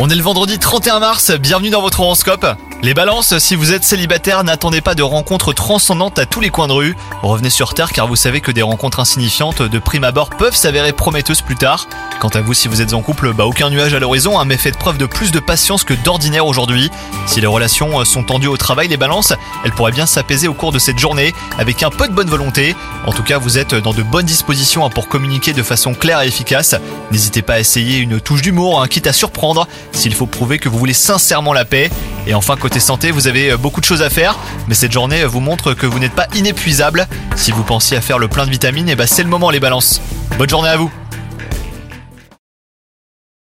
On est le vendredi 31 mars, bienvenue dans votre horoscope. Les balances, si vous êtes célibataire, n'attendez pas de rencontres transcendantes à tous les coins de rue. Revenez sur Terre car vous savez que des rencontres insignifiantes de prime abord peuvent s'avérer prometteuses plus tard. Quant à vous, si vous êtes en couple, bah aucun nuage à l'horizon, hein, mais faites preuve de plus de patience que d'ordinaire aujourd'hui. Si les relations sont tendues au travail, les balances, elles pourraient bien s'apaiser au cours de cette journée avec un peu de bonne volonté. En tout cas, vous êtes dans de bonnes dispositions hein, pour communiquer de façon claire et efficace. N'hésitez pas à essayer une touche d'humour, hein, quitte à surprendre, s'il faut prouver que vous voulez sincèrement la paix. Et enfin, côté santé, vous avez beaucoup de choses à faire, mais cette journée vous montre que vous n'êtes pas inépuisable. Si vous pensiez à faire le plein de vitamines, bah c'est le moment les balances. Bonne journée à vous